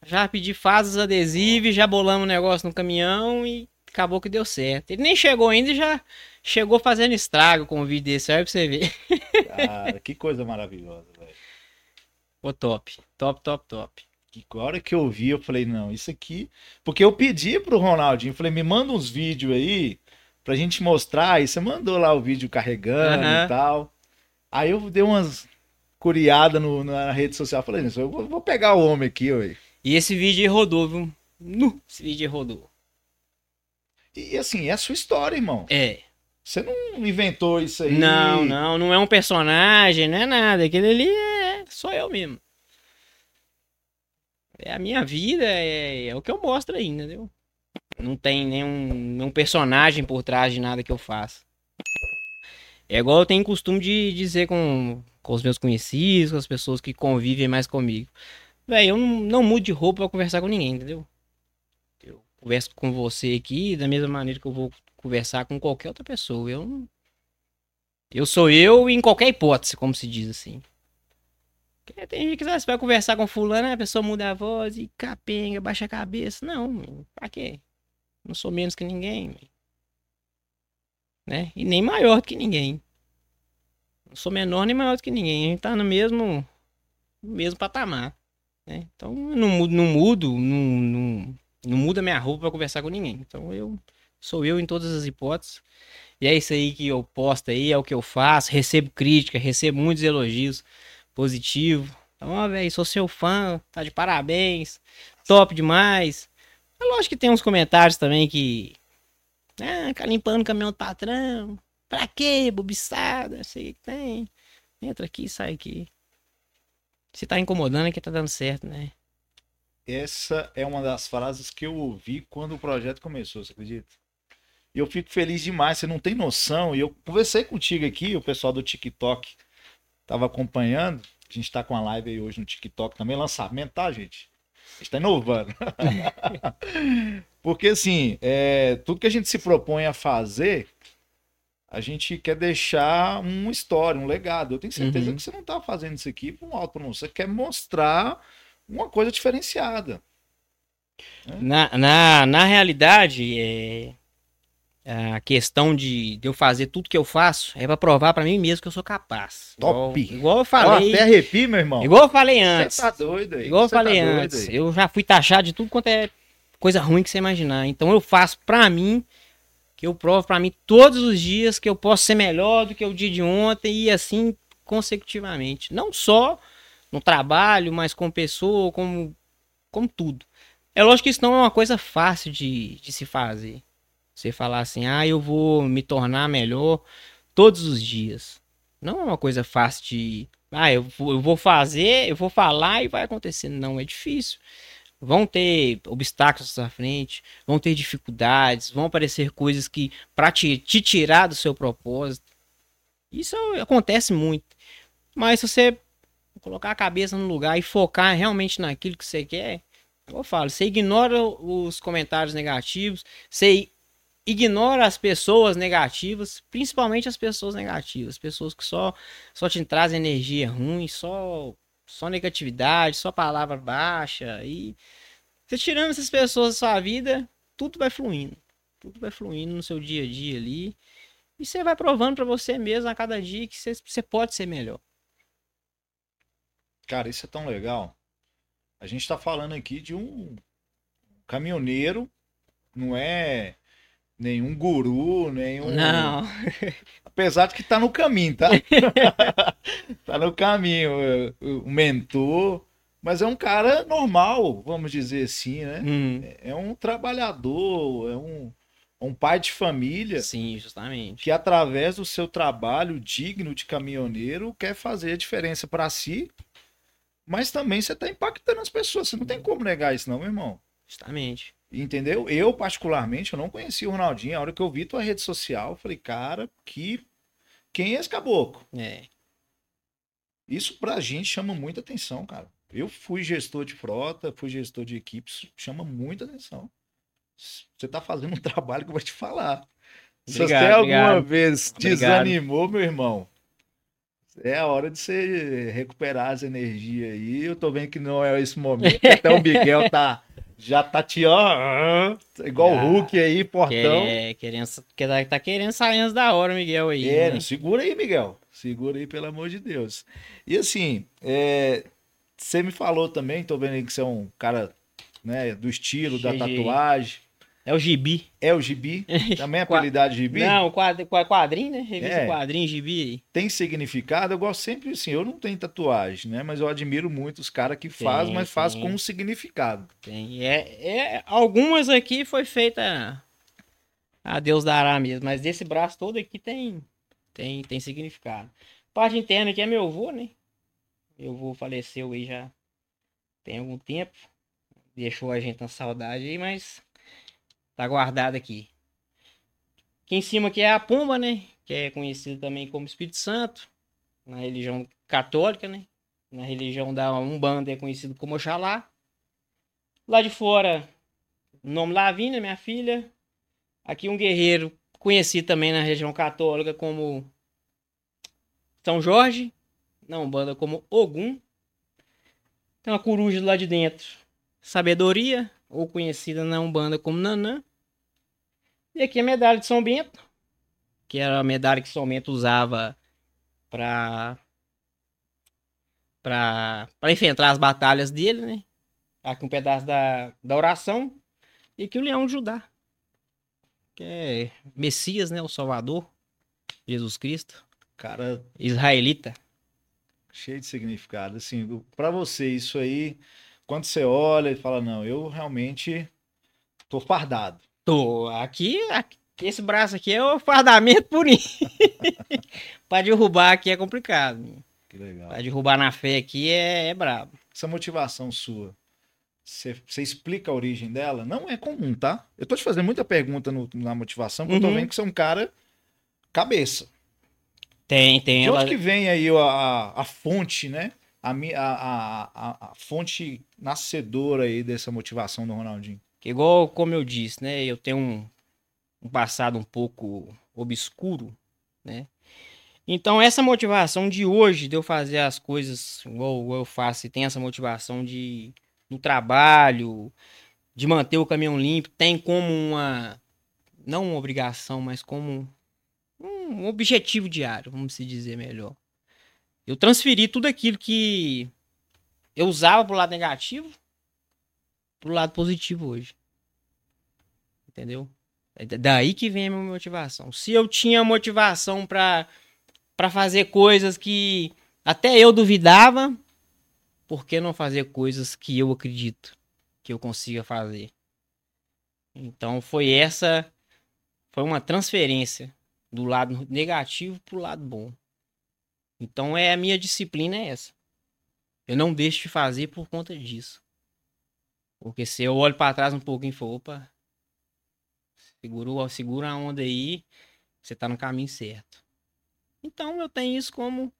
já pedi fases adesivos, já bolamos o negócio no caminhão e acabou que deu certo. Ele nem chegou ainda e já chegou fazendo estrago com o vídeo desse, olha pra você ver. Cara, que coisa maravilhosa, velho. Pô, top, top, top, top. Que hora que eu vi, eu falei, não, isso aqui. Porque eu pedi pro Ronaldinho, falei, me manda uns vídeos aí pra gente mostrar. E você mandou lá o vídeo carregando uhum. e tal. Aí eu dei umas curiadas no, na rede social. Falei, eu vou, vou pegar o homem aqui, ué. E esse vídeo aí rodou, viu? Nu, esse vídeo aí rodou. E assim, é a sua história, irmão. É. Você não inventou isso aí. Não, não, não é um personagem, não é nada. Aquele ali é só eu mesmo. É a minha vida, é, é o que eu mostro aí, entendeu? Não tem nenhum, nenhum personagem por trás de nada que eu faça. É igual eu tenho costume de dizer com, com os meus conhecidos, com as pessoas que convivem mais comigo. Véi, eu não, não mudo de roupa pra conversar com ninguém, entendeu? Eu converso com você aqui da mesma maneira que eu vou conversar com qualquer outra pessoa. Eu Eu sou eu em qualquer hipótese, como se diz assim. Tem gente que você vai conversar com fulano, a pessoa muda a voz e capenga, baixa a cabeça. Não, pra quê? Não sou menos que ninguém. Né? E nem maior que ninguém. Não sou menor nem maior do que ninguém. A gente tá no mesmo, no mesmo patamar. Né? Então eu não mudo, não mudo, não, não, não muda minha roupa pra conversar com ninguém. Então eu sou eu em todas as hipóteses. E é isso aí que eu posto aí, é o que eu faço. Recebo crítica, recebo muitos elogios positivo. Então, ó, velho, sou seu fã, tá de parabéns, top demais. É lógico que tem uns comentários também que. Ah, fica limpando o caminhão do patrão. Pra quê? Bobiçada, sei que tem. Entra aqui, sai aqui. Se tá incomodando é que tá dando certo, né? Essa é uma das frases que eu ouvi quando o projeto começou, você acredita? E eu fico feliz demais, você não tem noção. E eu conversei contigo aqui, o pessoal do TikTok tava acompanhando. A gente tá com a live aí hoje no TikTok também, lançamento, tá, gente? A gente tá inovando. (laughs) Porque assim, é, tudo que a gente se propõe a fazer, a gente quer deixar uma história, um legado. Eu tenho certeza uhum. que você não tá fazendo isso aqui por um alto não. Você quer mostrar uma coisa diferenciada. Né? Na, na, na realidade, é, a questão de, de, eu fazer tudo que eu faço é para provar para mim mesmo que eu sou capaz. Top! Igual, igual eu falei. até arrepio, meu irmão. Igual eu falei antes. Você tá doido aí. Igual eu Cê falei tá antes. Eu já fui taxado de tudo quanto é coisa ruim que você imaginar. Então eu faço pra mim, que eu provo pra mim todos os dias que eu posso ser melhor do que o dia de ontem e assim consecutivamente. Não só no trabalho, mas com pessoa, como, como tudo. É lógico que isso não é uma coisa fácil de, de se fazer. Você falar assim, ah, eu vou me tornar melhor todos os dias. Não é uma coisa fácil de. Ah, eu vou, eu vou fazer, eu vou falar e vai acontecer. Não, é difícil. Vão ter obstáculos à frente, vão ter dificuldades, vão aparecer coisas que para te, te tirar do seu propósito. Isso acontece muito. Mas se você colocar a cabeça no lugar e focar realmente naquilo que você quer, eu falo, você ignora os comentários negativos, você ignora as pessoas negativas, principalmente as pessoas negativas, pessoas que só só te trazem energia ruim, só só negatividade, só palavra baixa e você tirando essas pessoas da sua vida, tudo vai fluindo. Tudo vai fluindo no seu dia a dia ali. E você vai provando para você mesmo a cada dia que você, você pode ser melhor. Cara, isso é tão legal. A gente tá falando aqui de um caminhoneiro, não é nenhum guru, nenhum. Não. (laughs) Apesar de que tá no caminho, tá? (laughs) tá no caminho. O mentor. Mas é um cara normal, vamos dizer assim, né? Uhum. É um trabalhador, é um, um pai de família. Sim, justamente. Que através do seu trabalho digno de caminhoneiro quer fazer a diferença para si, mas também você está impactando as pessoas. Você não tem como negar isso, não, meu irmão. Justamente. Entendeu? Eu, particularmente, eu não conhecia o Ronaldinho. A hora que eu vi tua rede social, eu falei, cara, que. Quem é esse caboclo? É. Isso pra gente chama muita atenção, cara. Eu fui gestor de frota, fui gestor de equipes, chama muita atenção. Você tá fazendo um (laughs) trabalho que eu vou te falar. Se obrigado, você alguma obrigado. vez desanimou, meu irmão, é a hora de você recuperar as energias aí. Eu tô vendo que não é esse momento. Até o Miguel tá já tá te ó, igual o Hulk aí, portão. Quer, querendo, quer, tá querendo sair antes da hora, Miguel aí. É, né? segura aí, Miguel. Segura aí, pelo amor de Deus. E assim, é, você me falou também, tô vendo aí que você é um cara né, do estilo, da tatuagem. É o Gibi. É o Gibi? (laughs) Também é apelidado Gibi? Não, quadrinho, né? Revista é. quadrinho, Gibi. Tem significado? Eu gosto sempre assim, eu não tenho tatuagem, né? Mas eu admiro muito os caras que fazem, mas fazem com um significado. Tem. É, é, algumas aqui foi feita a Deus dará mesmo, mas desse braço todo aqui tem, tem, tem significado. Parte interna aqui é meu avô, né? Meu avô faleceu aí já tem algum tempo. Deixou a gente na saudade aí, mas Tá guardado aqui. Aqui em cima aqui é a pomba, né? Que é conhecida também como Espírito Santo. Na religião católica, né? Na religião da Umbanda é conhecido como Oxalá. Lá de fora, o nome Lavínia, minha filha. Aqui um guerreiro conhecido também na região católica como São Jorge. Na Umbanda como Ogum. Tem uma coruja lá de dentro. Sabedoria ou conhecida na Umbanda como Nanã. E aqui a medalha de São Bento, que era a medalha que São Bento usava para para enfrentar as batalhas dele, né? Aqui um pedaço da, da oração. E aqui o leão de Judá, que é Messias, né? O Salvador, Jesus Cristo. Cara israelita. Cheio de significado. Assim, para você, isso aí quando você olha e fala, não, eu realmente tô fardado. Tô. Aqui, aqui esse braço aqui é o fardamento purinho. (laughs) pra derrubar aqui é complicado. Que legal. Pra derrubar na fé aqui é, é brabo. Essa motivação sua, você, explica a origem dela? Não é comum, tá? Eu tô te fazendo muita pergunta no, na motivação, porque uhum. eu tô uhum. vendo que você é um cara cabeça. Tem, tem. De onde ela... que vem aí a, a fonte, né? A, a, a, a fonte nascedora aí dessa motivação do Ronaldinho? Igual como eu disse, né? Eu tenho um, um passado um pouco obscuro, né? Então, essa motivação de hoje, de eu fazer as coisas igual eu faço, e tem essa motivação de no trabalho, de manter o caminhão limpo, tem como uma, não uma obrigação, mas como um objetivo diário, vamos se dizer melhor. Eu transferi tudo aquilo que eu usava pro lado negativo pro lado positivo hoje. Entendeu? É daí que vem a minha motivação. Se eu tinha motivação para para fazer coisas que até eu duvidava, por que não fazer coisas que eu acredito que eu consiga fazer? Então foi essa foi uma transferência do lado negativo pro lado bom. Então é a minha disciplina é essa. Eu não deixo de fazer por conta disso. Porque se eu olho para trás um pouquinho e for, opa, segura, a onda aí, você tá no caminho certo. Então eu tenho isso como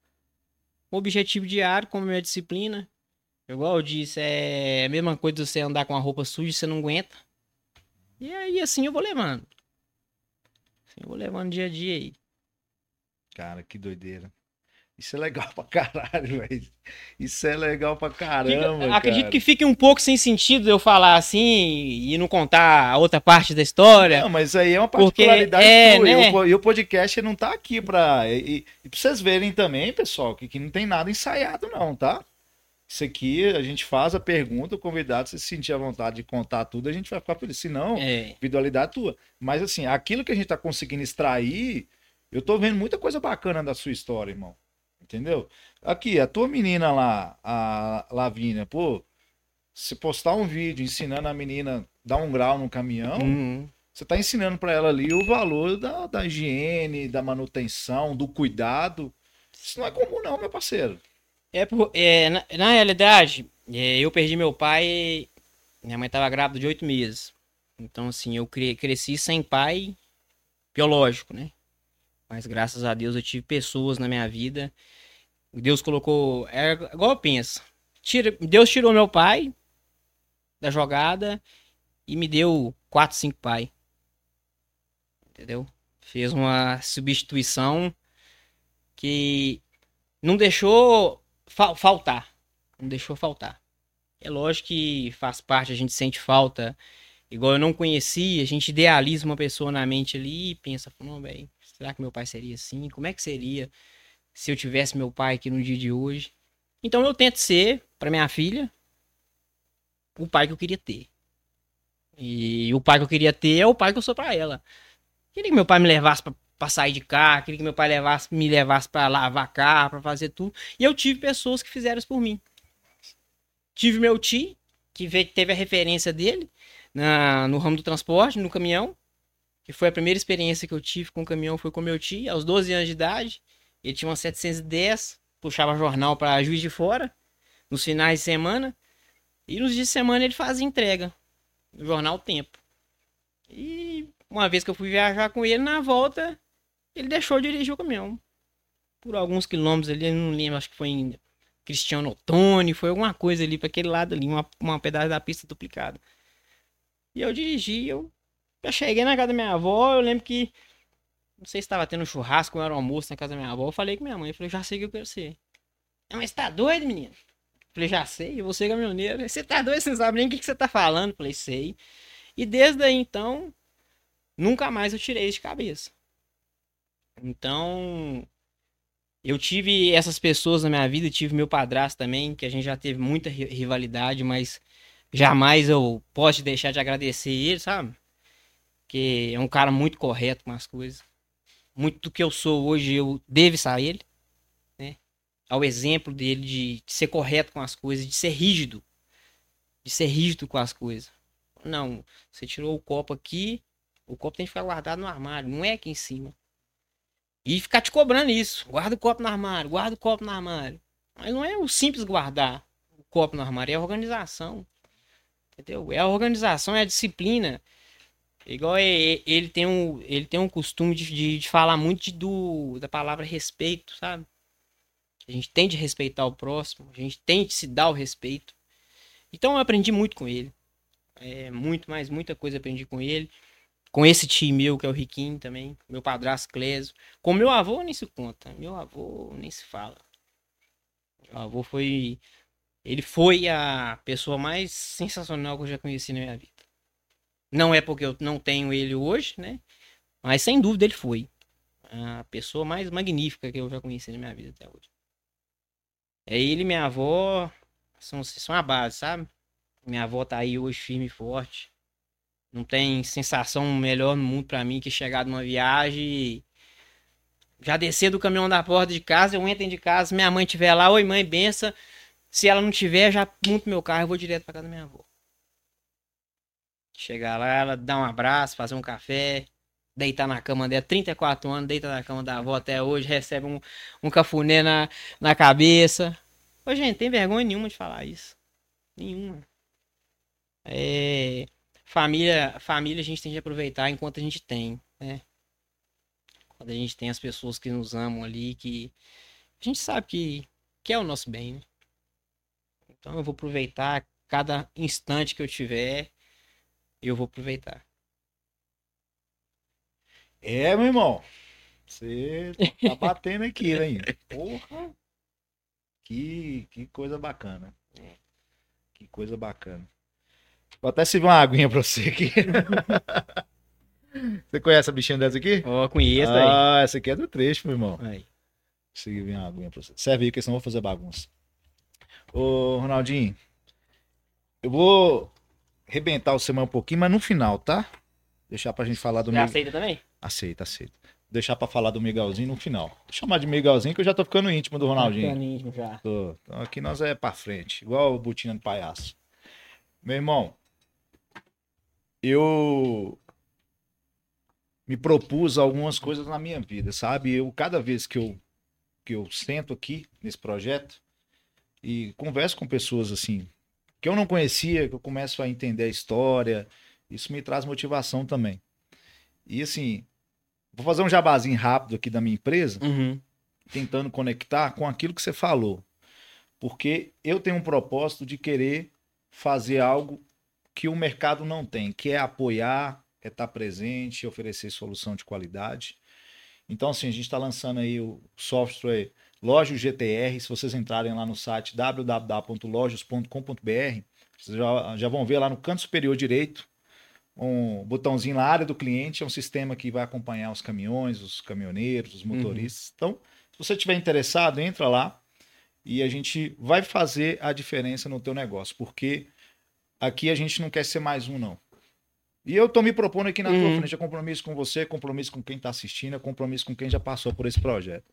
objetivo diário, como minha disciplina. Igual eu disse, é a mesma coisa você andar com a roupa suja, você não aguenta. E aí assim eu vou levando. Assim eu vou levando dia a dia aí. Cara, que doideira. Isso é legal (laughs) pra caralho, velho. Isso é legal pra caramba. Fica, acredito cara. que fique um pouco sem sentido eu falar assim e não contar a outra parte da história. Não, mas aí é uma particularidade é, tua. Né? E, o, e, o, podcast não tá aqui pra. E, e pra vocês verem também, pessoal, que, que não tem nada ensaiado, não, tá? Isso aqui a gente faz a pergunta, o convidado, se sentir a vontade de contar tudo, a gente vai ficar feliz. Se não, é. individualidade tua. Mas assim, aquilo que a gente tá conseguindo extrair, eu tô vendo muita coisa bacana da sua história, irmão. Entendeu? Aqui, a tua menina lá, a Lavínia, pô, se postar um vídeo ensinando a menina a dar um grau no caminhão, uhum. Você está ensinando para ela ali o valor da, da higiene, da manutenção, do cuidado. Isso não é comum, não, meu parceiro. É, é na, na realidade, é, eu perdi meu pai. Minha mãe estava grávida de oito meses. Então, assim, eu cre cresci sem pai biológico, né? Mas graças a Deus eu tive pessoas na minha vida. Deus colocou. É igual eu penso. Tira, Deus tirou meu pai da jogada e me deu quatro, cinco pai. Entendeu? Fez uma substituição que não deixou fa faltar. Não deixou faltar. É lógico que faz parte, a gente sente falta. Igual eu não conhecia, a gente idealiza uma pessoa na mente ali e pensa, não, velho, será que meu pai seria assim? Como é que seria se eu tivesse meu pai aqui no dia de hoje? Então eu tento ser, para minha filha, o pai que eu queria ter. E o pai que eu queria ter é o pai que eu sou para ela. Queria que meu pai me levasse pra, pra sair de carro, queria que meu pai levasse, me levasse para lavar carro, para fazer tudo. E eu tive pessoas que fizeram isso por mim. Tive meu tio, que teve a referência dele na, no ramo do transporte, no caminhão. Que foi a primeira experiência que eu tive com o caminhão, foi com meu tio, aos 12 anos de idade. Ele tinha uma 710, puxava jornal para Juiz de Fora, nos finais de semana. E nos dias de semana ele fazia entrega no jornal Tempo. E uma vez que eu fui viajar com ele, na volta, ele deixou de dirigir o caminhão. Por alguns quilômetros ali, não lembro, acho que foi em Cristiano Ottoni, foi alguma coisa ali para aquele lado ali, uma, uma pedaço da pista duplicada. E eu dirigi, eu, eu cheguei na casa da minha avó, eu lembro que não sei se estava tendo churrasco ou era almoço na casa da minha avó. Eu falei com minha mãe, eu falei, já sei o que eu quero ser. Mas tá doido, menino? Eu falei, já sei, vou ser caminhoneiro. Você tá doido, você não sabe nem o que, que você tá falando. Eu falei, sei. E desde aí então, nunca mais eu tirei isso de cabeça. Então, eu tive essas pessoas na minha vida, tive meu padrasto também, que a gente já teve muita rivalidade, mas jamais eu posso deixar de agradecer ele, sabe? Que é um cara muito correto com as coisas. Muito do que eu sou hoje eu devo a ele, né? Ao exemplo dele de, de ser correto com as coisas, de ser rígido. De ser rígido com as coisas. Não, você tirou o copo aqui, o copo tem que ficar guardado no armário, não é aqui em cima. E ficar te cobrando isso. Guarda o copo no armário, guarda o copo no armário. Mas não é o simples guardar o copo no armário, é a organização. Entendeu? É a organização, é a disciplina. Igual ele tem um, ele tem um costume de, de, de falar muito de, do, da palavra respeito, sabe? A gente tem de respeitar o próximo, a gente tem de se dar o respeito. Então eu aprendi muito com ele. É, muito mais, muita coisa aprendi com ele com esse tio meu, que é o Riquinho também, meu padrasto Clésio. Com meu avô nem se conta, meu avô nem se fala. Meu avô foi. Ele foi a pessoa mais sensacional que eu já conheci na minha vida. Não é porque eu não tenho ele hoje, né? Mas sem dúvida ele foi. A pessoa mais magnífica que eu já conheci na minha vida até hoje. É ele e minha avó são, são a base, sabe? Minha avó tá aí hoje firme e forte. Não tem sensação melhor no mundo para mim que chegar numa viagem já descer do caminhão da porta de casa, eu entro de casa, minha mãe estiver lá, oi mãe, benção. Se ela não tiver, já monto meu carro e vou direto para casa da minha avó. Chegar lá, ela dá um abraço, fazer um café, deitar na cama dela, 34 anos, deita na cama da avó até hoje, recebe um, um cafuné na, na cabeça. Ô, gente, tem vergonha nenhuma de falar isso. Nenhuma. É família, família a gente tem que aproveitar enquanto a gente tem, né? Quando a gente tem as pessoas que nos amam ali, que a gente sabe que, que é o nosso bem, né? Então eu vou aproveitar cada instante que eu tiver, eu vou aproveitar. É, meu irmão. Você tá batendo aqui, (laughs) hein? Porra! Que, que coisa bacana. É. Que coisa bacana. Vou até servir uma aguinha pra você aqui. (laughs) você conhece a bichinha dessa aqui? Ó, oh, conheço Ah, aí. essa aqui é do trecho, meu irmão. Aí. Servir uma aguinha pra você. Serve aí, que senão eu vou fazer bagunça. Ô, Ronaldinho, eu vou arrebentar o semana um pouquinho, mas no final, tá? Deixar pra gente falar do Você aceita também? Aceita, aceita. Deixar pra falar do Miguelzinho no final. Vou chamar de Miguelzinho que eu já tô ficando íntimo do Ronaldinho. Tô ficando íntimo já. Tô. Então aqui nós é pra frente. Igual o Butina do Palhaço. Meu irmão, eu me propus algumas coisas na minha vida, sabe? Eu, cada vez que eu, que eu sento aqui nesse projeto e converso com pessoas assim, que eu não conhecia, que eu começo a entender a história, isso me traz motivação também. E assim, vou fazer um jabazinho rápido aqui da minha empresa, uhum. tentando conectar com aquilo que você falou. Porque eu tenho um propósito de querer fazer algo que o mercado não tem, que é apoiar, é estar presente, oferecer solução de qualidade. Então, assim, a gente está lançando aí o software Lojos GTR. Se vocês entrarem lá no site www.lojos.com.br, vocês já, já vão ver lá no canto superior direito um botãozinho na área do cliente. É um sistema que vai acompanhar os caminhões, os caminhoneiros, os motoristas. Uhum. Então, se você estiver interessado, entra lá e a gente vai fazer a diferença no teu negócio, porque aqui a gente não quer ser mais um, não. E eu tô me propondo aqui na uhum. tua frente, é compromisso com você, compromisso com quem tá assistindo, é compromisso com quem já passou por esse projeto.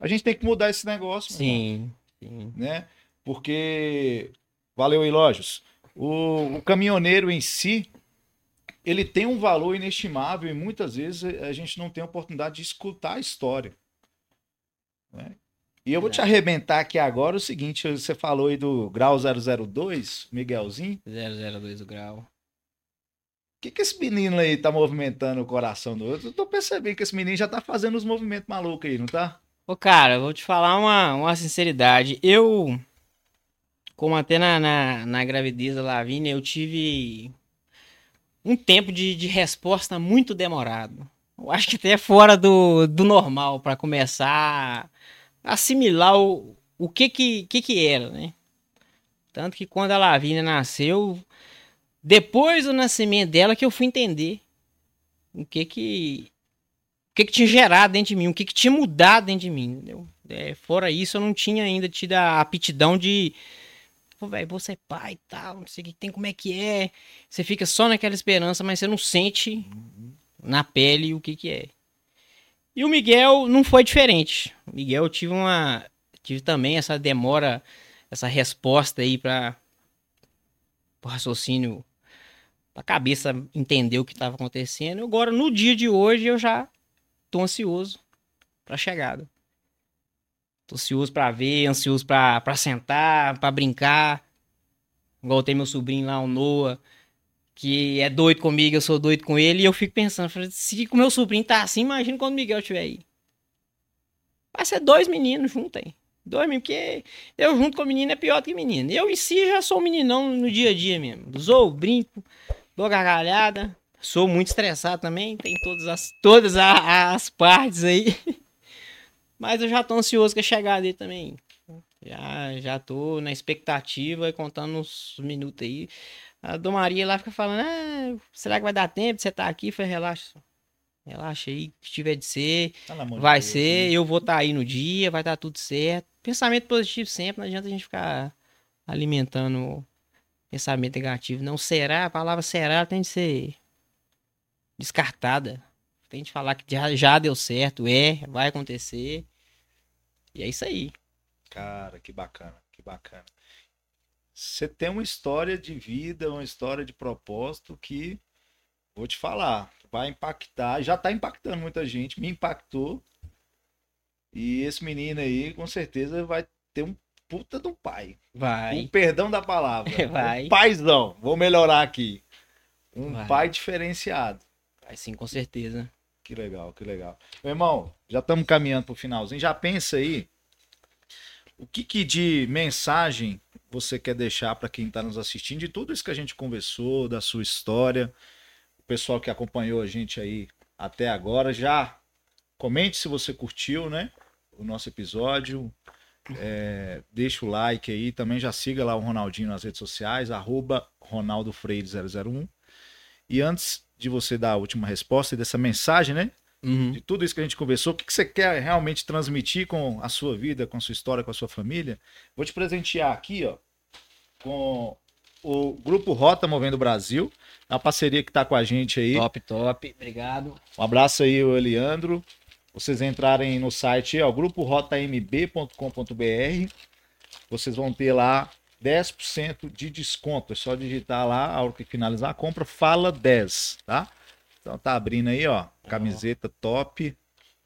A gente tem que mudar esse negócio. Sim, sim. Né? Porque, valeu, Ilógios, o, o caminhoneiro em si, ele tem um valor inestimável e muitas vezes a gente não tem a oportunidade de escutar a história. Né? E eu vou te arrebentar aqui agora o seguinte: você falou aí do grau 002, Miguelzinho. 002 o grau. O que, que esse menino aí tá movimentando o coração do outro? Eu tô percebendo que esse menino já tá fazendo os movimentos malucos aí, não tá? Ô, cara, vou te falar uma, uma sinceridade. Eu, como até na, na, na gravidez da Lavínia, eu tive um tempo de, de resposta muito demorado. Eu acho que até fora do, do normal para começar assimilar o, o que, que, que que era, né? Tanto que quando a Lavínia nasceu, depois do nascimento dela que eu fui entender o que que que que tinha gerado dentro de mim, o que que tinha mudado dentro de mim, entendeu? É, fora isso, eu não tinha ainda tido a aptidão de Pô, velho, você é pai e tal, não sei o que tem, como é que é. Você fica só naquela esperança, mas você não sente na pele o que que é. E o Miguel não foi diferente. O Miguel eu tive uma tive também essa demora, essa resposta aí para o raciocínio, a cabeça entender o que estava acontecendo. Agora no dia de hoje eu já tô ansioso para a chegada. Tô ansioso para ver, ansioso para sentar, para brincar. Igual tem meu sobrinho lá, o Noah que é doido comigo, eu sou doido com ele, e eu fico pensando, se o meu sobrinho tá assim, imagina quando o Miguel estiver aí. Vai ser dois meninos juntos aí. Dois meninos, porque eu junto com menino é pior que menino. Eu em si já sou meninão no dia a dia mesmo. Zou, brinco, dou gargalhada. Sou muito estressado também, tem todas as, todas as, as partes aí. (laughs) Mas eu já tô ansioso com a chegada dele também. Já, já tô na expectativa, contando uns minutos aí. A Dom Maria lá fica falando, ah, será que vai dar tempo de você estar tá aqui? Foi relaxa. Relaxa aí, que tiver de ser, vai Deus, ser, Deus. eu vou estar tá aí no dia, vai dar tudo certo. Pensamento positivo sempre, não adianta a gente ficar alimentando pensamento negativo. Não será, a palavra será tem de ser descartada. Tem de falar que já, já deu certo, é, vai acontecer. E é isso aí. Cara, que bacana, que bacana você tem uma história de vida, uma história de propósito que, vou te falar, vai impactar, já está impactando muita gente, me impactou. E esse menino aí, com certeza, vai ter um puta do pai. Vai. Um perdão da palavra. (laughs) Vai. Um paizão. Vou melhorar aqui. Um vai. pai diferenciado. Vai sim, com certeza. Que legal, que legal. Meu irmão, já estamos caminhando pro finalzinho. Já pensa aí. O que, que de mensagem você quer deixar para quem está nos assistindo de tudo isso que a gente conversou, da sua história, o pessoal que acompanhou a gente aí até agora, já comente se você curtiu, né? O nosso episódio. É, deixa o like aí, também já siga lá o Ronaldinho nas redes sociais, arroba Ronaldo Freire 001. E antes de você dar a última resposta e dessa mensagem, né? Uhum. De tudo isso que a gente conversou, o que, que você quer realmente transmitir com a sua vida, com a sua história, com a sua família? Vou te presentear aqui, ó, com o Grupo Rota Movendo Brasil, a parceria que está com a gente aí. Top, top, obrigado. Um abraço aí, o Eliandro. Vocês entrarem no site, ó, gruporotmb.com.br, vocês vão ter lá 10% de desconto. É só digitar lá, a hora que finalizar a compra, fala 10, tá? Então tá abrindo aí, ó. Camiseta top.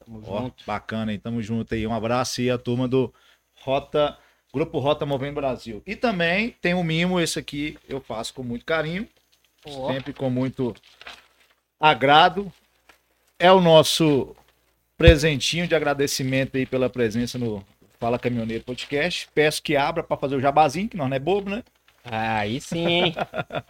Tamo ó, junto. Bacana, hein? Tamo junto aí. Um abraço aí a turma do Rota, Grupo Rota Movendo Brasil. E também tem um mimo, esse aqui eu faço com muito carinho. Oh. Sempre com muito agrado. É o nosso presentinho de agradecimento aí pela presença no Fala Caminhoneiro Podcast. Peço que abra para fazer o jabazinho, que nós não é bobo, né? Aí sim, hein?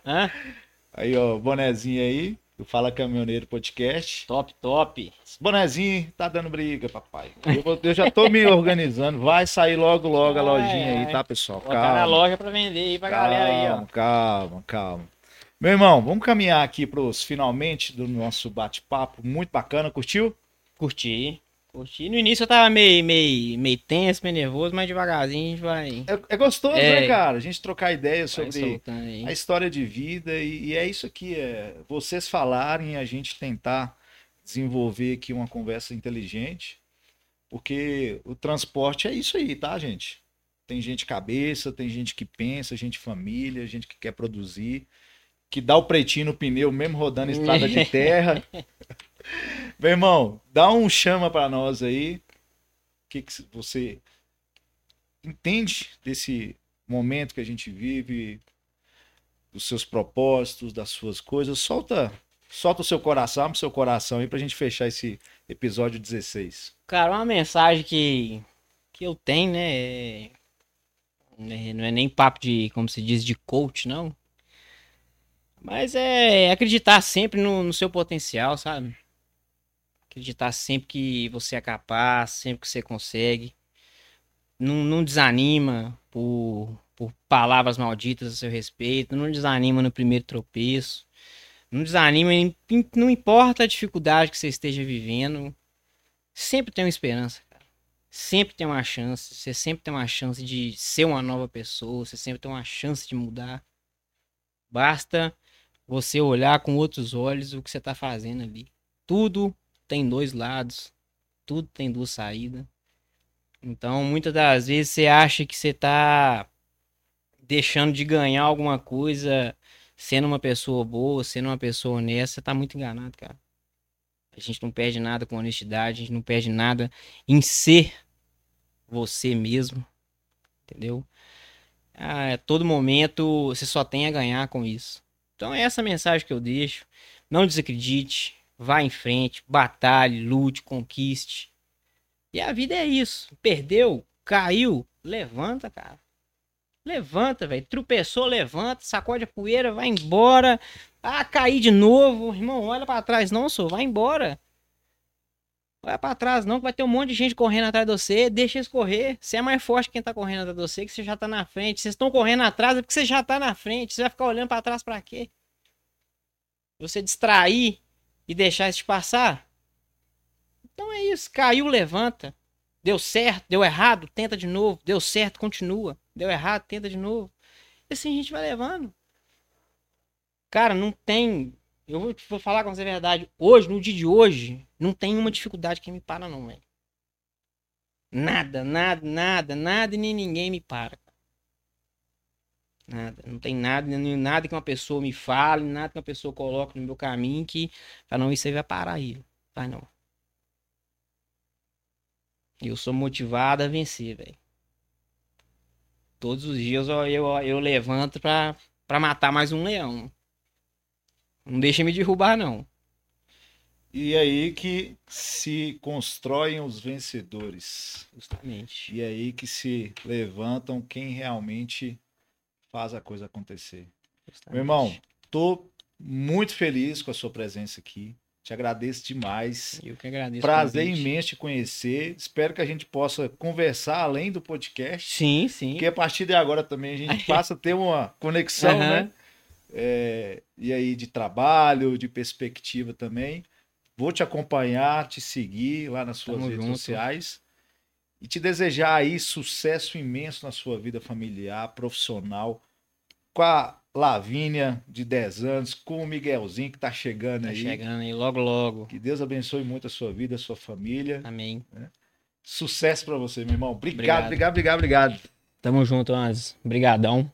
(laughs) aí, ó, bonezinho aí do Fala Caminhoneiro Podcast. Top, top. Esse bonezinho tá dando briga, papai. Eu, eu, já tô me organizando. Vai sair logo, logo a lojinha aí, tá, pessoal? Calma. Botar na loja pra vender aí pra calma, galera aí, ó. Calma, calma. Meu irmão, vamos caminhar aqui pros finalmente do nosso bate-papo. Muito bacana. Curtiu? Curti. Curti. No início eu tava meio, meio, meio tenso, meio nervoso, mas devagarzinho a gente vai. É, é gostoso, é, né, cara? A gente trocar ideias sobre a história de vida e, e, é isso aqui, é vocês falarem, a gente tentar desenvolver aqui uma conversa inteligente, porque o transporte é isso aí, tá, gente? Tem gente cabeça, tem gente que pensa, gente família, gente que quer produzir, que dá o pretinho no pneu mesmo rodando estrada de (laughs) terra. Meu irmão, dá um chama para nós aí. O que, que você entende desse momento que a gente vive, dos seus propósitos, das suas coisas? Solta, solta o seu coração, o seu coração aí pra gente fechar esse episódio 16. Cara, uma mensagem que que eu tenho, né, é, né, não é nem papo de, como se diz, de coach, não. Mas é acreditar sempre no, no seu potencial, sabe? Acreditar sempre que você é capaz, sempre que você consegue. Não, não desanima por, por palavras malditas a seu respeito. Não desanima no primeiro tropeço. Não desanima, não importa a dificuldade que você esteja vivendo. Sempre tem uma esperança, cara. Sempre tem uma chance. Você sempre tem uma chance de ser uma nova pessoa. Você sempre tem uma chance de mudar. Basta você olhar com outros olhos o que você está fazendo ali. Tudo tem dois lados, tudo tem duas saídas. Então, muitas das vezes você acha que você tá deixando de ganhar alguma coisa sendo uma pessoa boa, sendo uma pessoa honesta, você tá muito enganado, cara. A gente não perde nada com honestidade, a gente não perde nada em ser você mesmo, entendeu? A todo momento você só tem a ganhar com isso. Então é essa mensagem que eu deixo. Não desacredite, vá em frente, batalhe, lute, conquiste. E a vida é isso. Perdeu, caiu, levanta, cara. Levanta, velho. Tropeçou, levanta, sacode a poeira, vai embora. Ah, cair de novo. Irmão, olha para trás, não, sou, vai embora. Olha para trás, não, que vai ter um monte de gente correndo atrás de você. Deixa eles correr. Você é mais forte que quem tá correndo atrás de você, que você já tá na frente. Vocês estão correndo atrás é porque você já tá na frente. Você vai ficar olhando para trás para quê? Você distrair e deixar isso passar? Então é isso. Caiu, levanta. Deu certo, deu errado, tenta de novo. Deu certo, continua. Deu errado, tenta de novo. E assim a gente vai levando. Cara, não tem. Eu vou, vou falar com você a verdade. Hoje, no dia de hoje, não tem uma dificuldade que me para, não, velho. Nada, nada, nada, nada e nem ninguém me para. Nada. Não tem nada, nada que uma pessoa me fale, nada que uma pessoa coloque no meu caminho que fala, não, isso aí vai parar aí. Vai não. Eu sou motivado a vencer, velho. Todos os dias eu, eu, eu levanto pra, pra matar mais um leão. Não deixa me derrubar, não. E aí que se constroem os vencedores. Justamente. E aí que se levantam quem realmente faz a coisa acontecer. Justamente. Meu irmão, tô muito feliz com a sua presença aqui. Te agradeço demais. Eu que agradeço. Prazer imenso te conhecer. Espero que a gente possa conversar além do podcast. Sim, sim. Porque a partir de agora também a gente (laughs) passa a ter uma conexão, uhum. né? É, e aí de trabalho, de perspectiva também. Vou te acompanhar, te seguir lá nas suas Tamo redes junto. sociais e te desejar aí sucesso imenso na sua vida familiar, profissional, com a Lavínia, de 10 anos, com o Miguelzinho, que tá chegando tá aí. chegando aí, logo, logo. Que Deus abençoe muito a sua vida, a sua família. Amém. Né? Sucesso para você, meu irmão. Obrigado, obrigado, obrigado, obrigado. Tamo junto, Anz. Obrigadão.